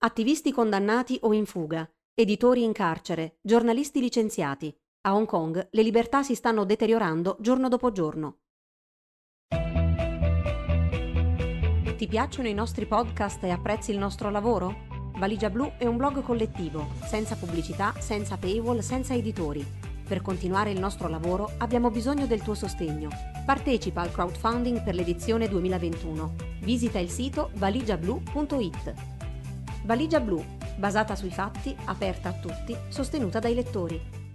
Attivisti condannati o in fuga, editori in carcere, giornalisti licenziati. A Hong Kong le libertà si stanno deteriorando giorno dopo giorno. Ti piacciono i nostri podcast e apprezzi il nostro lavoro? Valigia Blu è un blog collettivo, senza pubblicità, senza paywall, senza editori. Per continuare il nostro lavoro abbiamo bisogno del tuo sostegno. Partecipa al crowdfunding per l'edizione 2021. Visita il sito valigiablu.it. Valigia Blu, basata sui fatti, aperta a tutti, sostenuta dai lettori.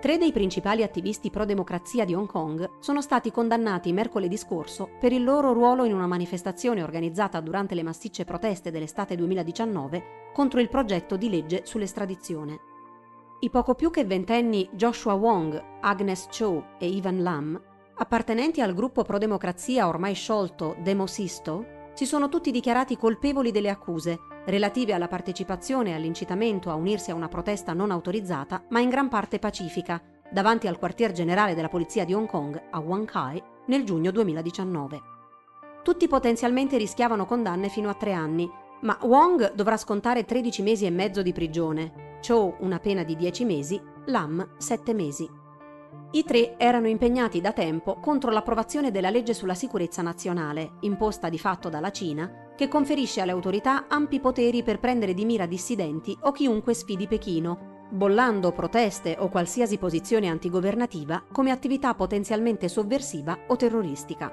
Tre dei principali attivisti pro-democrazia di Hong Kong sono stati condannati mercoledì scorso per il loro ruolo in una manifestazione organizzata durante le massicce proteste dell'estate 2019 contro il progetto di legge sull'estradizione. I poco più che ventenni Joshua Wong, Agnes Cho e Ivan Lam, appartenenti al gruppo pro-democrazia ormai sciolto Demosisto, si sono tutti dichiarati colpevoli delle accuse relative alla partecipazione e all'incitamento a unirsi a una protesta non autorizzata, ma in gran parte pacifica, davanti al quartier generale della polizia di Hong Kong a Wang Kai nel giugno 2019. Tutti potenzialmente rischiavano condanne fino a tre anni, ma Wong dovrà scontare 13 mesi e mezzo di prigione, Cho una pena di 10 mesi, Lam 7 mesi. I tre erano impegnati da tempo contro l'approvazione della legge sulla sicurezza nazionale, imposta di fatto dalla Cina, che conferisce alle autorità ampi poteri per prendere di mira dissidenti o chiunque sfidi Pechino, bollando proteste o qualsiasi posizione antigovernativa come attività potenzialmente sovversiva o terroristica.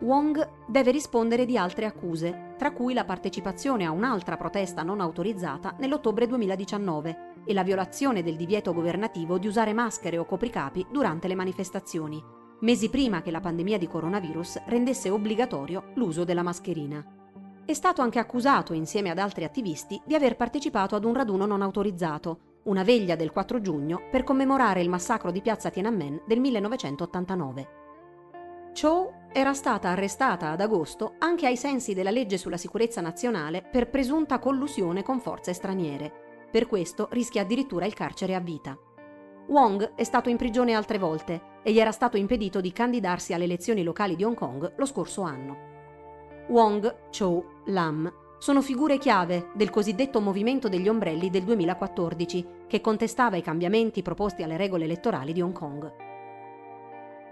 Wong deve rispondere di altre accuse, tra cui la partecipazione a un'altra protesta non autorizzata nell'ottobre 2019 e la violazione del divieto governativo di usare maschere o copricapi durante le manifestazioni, mesi prima che la pandemia di coronavirus rendesse obbligatorio l'uso della mascherina. È stato anche accusato, insieme ad altri attivisti, di aver partecipato ad un raduno non autorizzato, una veglia del 4 giugno per commemorare il massacro di piazza Tiananmen del 1989. Cho era stata arrestata ad agosto anche ai sensi della legge sulla sicurezza nazionale per presunta collusione con forze straniere. Per questo rischia addirittura il carcere a vita. Wong è stato in prigione altre volte e gli era stato impedito di candidarsi alle elezioni locali di Hong Kong lo scorso anno. Wong, Cho, Lam sono figure chiave del cosiddetto movimento degli ombrelli del 2014 che contestava i cambiamenti proposti alle regole elettorali di Hong Kong.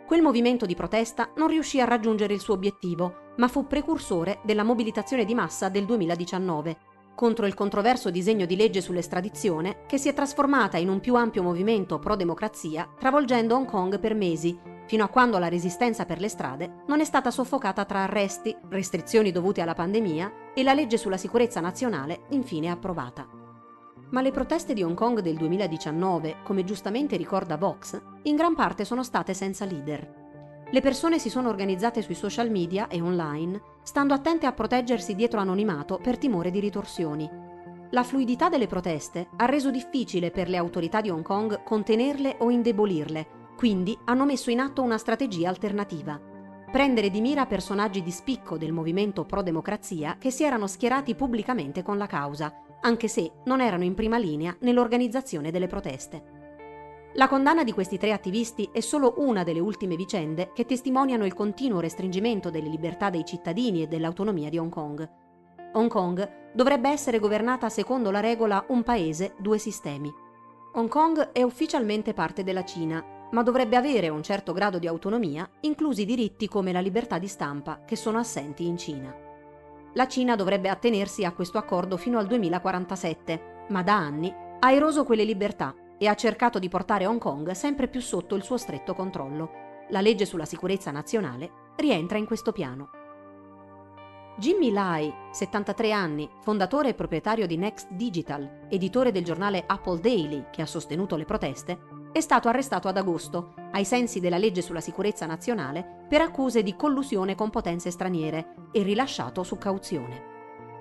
Quel movimento di protesta non riuscì a raggiungere il suo obiettivo, ma fu precursore della mobilitazione di massa del 2019 contro il controverso disegno di legge sull'estradizione che si è trasformata in un più ampio movimento pro-democrazia, travolgendo Hong Kong per mesi, fino a quando la resistenza per le strade non è stata soffocata tra arresti, restrizioni dovute alla pandemia e la legge sulla sicurezza nazionale infine approvata. Ma le proteste di Hong Kong del 2019, come giustamente ricorda Vox, in gran parte sono state senza leader. Le persone si sono organizzate sui social media e online, stando attente a proteggersi dietro anonimato per timore di ritorsioni. La fluidità delle proteste ha reso difficile per le autorità di Hong Kong contenerle o indebolirle, quindi hanno messo in atto una strategia alternativa. Prendere di mira personaggi di spicco del movimento pro-democrazia che si erano schierati pubblicamente con la causa, anche se non erano in prima linea nell'organizzazione delle proteste. La condanna di questi tre attivisti è solo una delle ultime vicende che testimoniano il continuo restringimento delle libertà dei cittadini e dell'autonomia di Hong Kong. Hong Kong dovrebbe essere governata secondo la regola un paese, due sistemi. Hong Kong è ufficialmente parte della Cina, ma dovrebbe avere un certo grado di autonomia, inclusi diritti come la libertà di stampa, che sono assenti in Cina. La Cina dovrebbe attenersi a questo accordo fino al 2047, ma da anni ha eroso quelle libertà e ha cercato di portare Hong Kong sempre più sotto il suo stretto controllo. La legge sulla sicurezza nazionale rientra in questo piano. Jimmy Lai, 73 anni, fondatore e proprietario di Next Digital, editore del giornale Apple Daily che ha sostenuto le proteste, è stato arrestato ad agosto, ai sensi della legge sulla sicurezza nazionale, per accuse di collusione con potenze straniere e rilasciato su cauzione.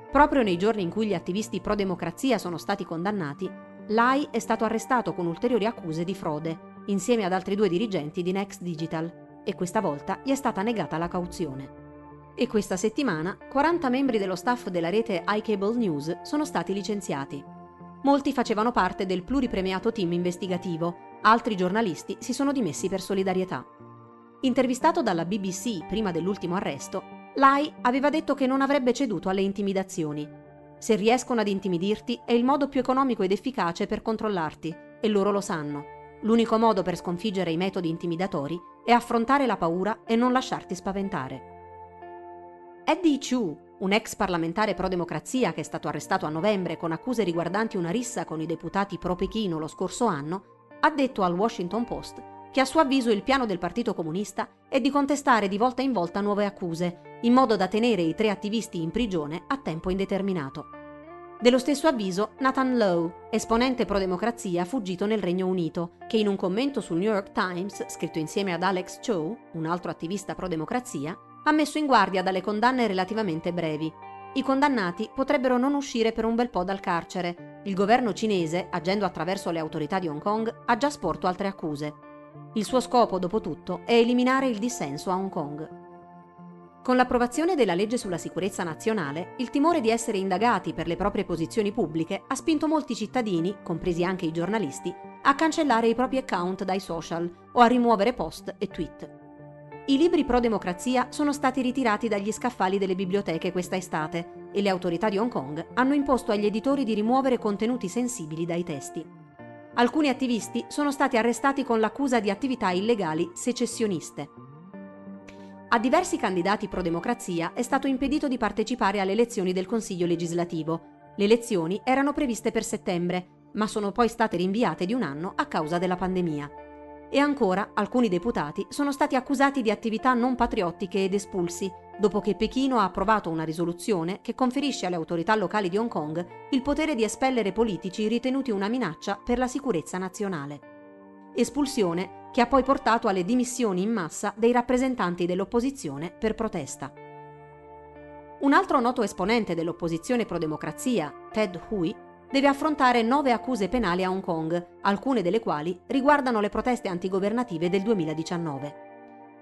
Proprio nei giorni in cui gli attivisti pro-democrazia sono stati condannati, Lai è stato arrestato con ulteriori accuse di frode, insieme ad altri due dirigenti di Next Digital, e questa volta gli è stata negata la cauzione. E questa settimana 40 membri dello staff della rete iCable News sono stati licenziati. Molti facevano parte del pluripremiato team investigativo, altri giornalisti si sono dimessi per solidarietà. Intervistato dalla BBC prima dell'ultimo arresto, Lai aveva detto che non avrebbe ceduto alle intimidazioni. Se riescono ad intimidirti è il modo più economico ed efficace per controllarti, e loro lo sanno. L'unico modo per sconfiggere i metodi intimidatori è affrontare la paura e non lasciarti spaventare. Eddie Chu, un ex parlamentare pro-democrazia che è stato arrestato a novembre con accuse riguardanti una rissa con i deputati pro-Pechino lo scorso anno, ha detto al Washington Post che a suo avviso il piano del Partito Comunista è di contestare di volta in volta nuove accuse, in modo da tenere i tre attivisti in prigione a tempo indeterminato. Dello stesso avviso Nathan Lowe, esponente pro-democrazia fuggito nel Regno Unito, che in un commento sul New York Times, scritto insieme ad Alex Cho, un altro attivista pro-democrazia, ha messo in guardia dalle condanne relativamente brevi. I condannati potrebbero non uscire per un bel po' dal carcere. Il governo cinese, agendo attraverso le autorità di Hong Kong, ha già sporto altre accuse. Il suo scopo, dopo tutto, è eliminare il dissenso a Hong Kong. Con l'approvazione della legge sulla sicurezza nazionale, il timore di essere indagati per le proprie posizioni pubbliche ha spinto molti cittadini, compresi anche i giornalisti, a cancellare i propri account dai social o a rimuovere post e tweet. I libri pro democrazia sono stati ritirati dagli scaffali delle biblioteche questa estate e le autorità di Hong Kong hanno imposto agli editori di rimuovere contenuti sensibili dai testi. Alcuni attivisti sono stati arrestati con l'accusa di attività illegali secessioniste. A diversi candidati pro-democrazia è stato impedito di partecipare alle elezioni del Consiglio legislativo. Le elezioni erano previste per settembre, ma sono poi state rinviate di un anno a causa della pandemia. E ancora, alcuni deputati sono stati accusati di attività non patriottiche ed espulsi, dopo che Pechino ha approvato una risoluzione che conferisce alle autorità locali di Hong Kong il potere di espellere politici ritenuti una minaccia per la sicurezza nazionale espulsione che ha poi portato alle dimissioni in massa dei rappresentanti dell'opposizione per protesta. Un altro noto esponente dell'opposizione pro-democrazia, Ted Hui, deve affrontare nove accuse penali a Hong Kong, alcune delle quali riguardano le proteste antigovernative del 2019.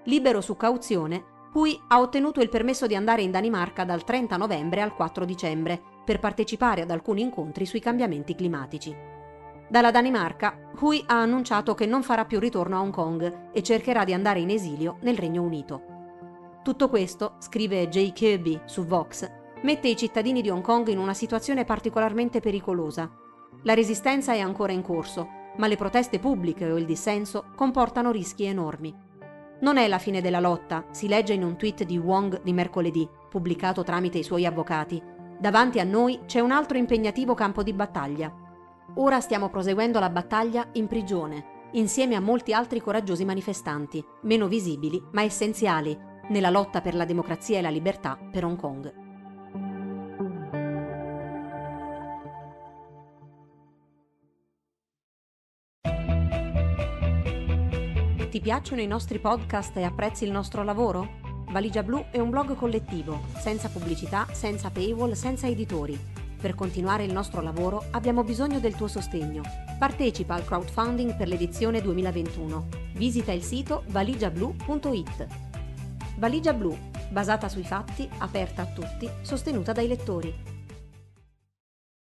Libero su cauzione, Hui ha ottenuto il permesso di andare in Danimarca dal 30 novembre al 4 dicembre per partecipare ad alcuni incontri sui cambiamenti climatici. Dalla Danimarca, Hui ha annunciato che non farà più ritorno a Hong Kong e cercherà di andare in esilio nel Regno Unito. Tutto questo, scrive Jay Kirby su Vox, mette i cittadini di Hong Kong in una situazione particolarmente pericolosa. La resistenza è ancora in corso, ma le proteste pubbliche o il dissenso comportano rischi enormi. Non è la fine della lotta, si legge in un tweet di Wong di mercoledì, pubblicato tramite i suoi avvocati. Davanti a noi c'è un altro impegnativo campo di battaglia, Ora stiamo proseguendo la battaglia in prigione, insieme a molti altri coraggiosi manifestanti, meno visibili ma essenziali, nella lotta per la democrazia e la libertà per Hong Kong. Ti piacciono i nostri podcast e apprezzi il nostro lavoro? Valigia Blu è un blog collettivo, senza pubblicità, senza paywall, senza editori per continuare il nostro lavoro abbiamo bisogno del tuo sostegno. Partecipa al crowdfunding per l'edizione 2021. Visita il sito valigiablu.it. Valigia Blu, basata sui fatti, aperta a tutti, sostenuta dai lettori.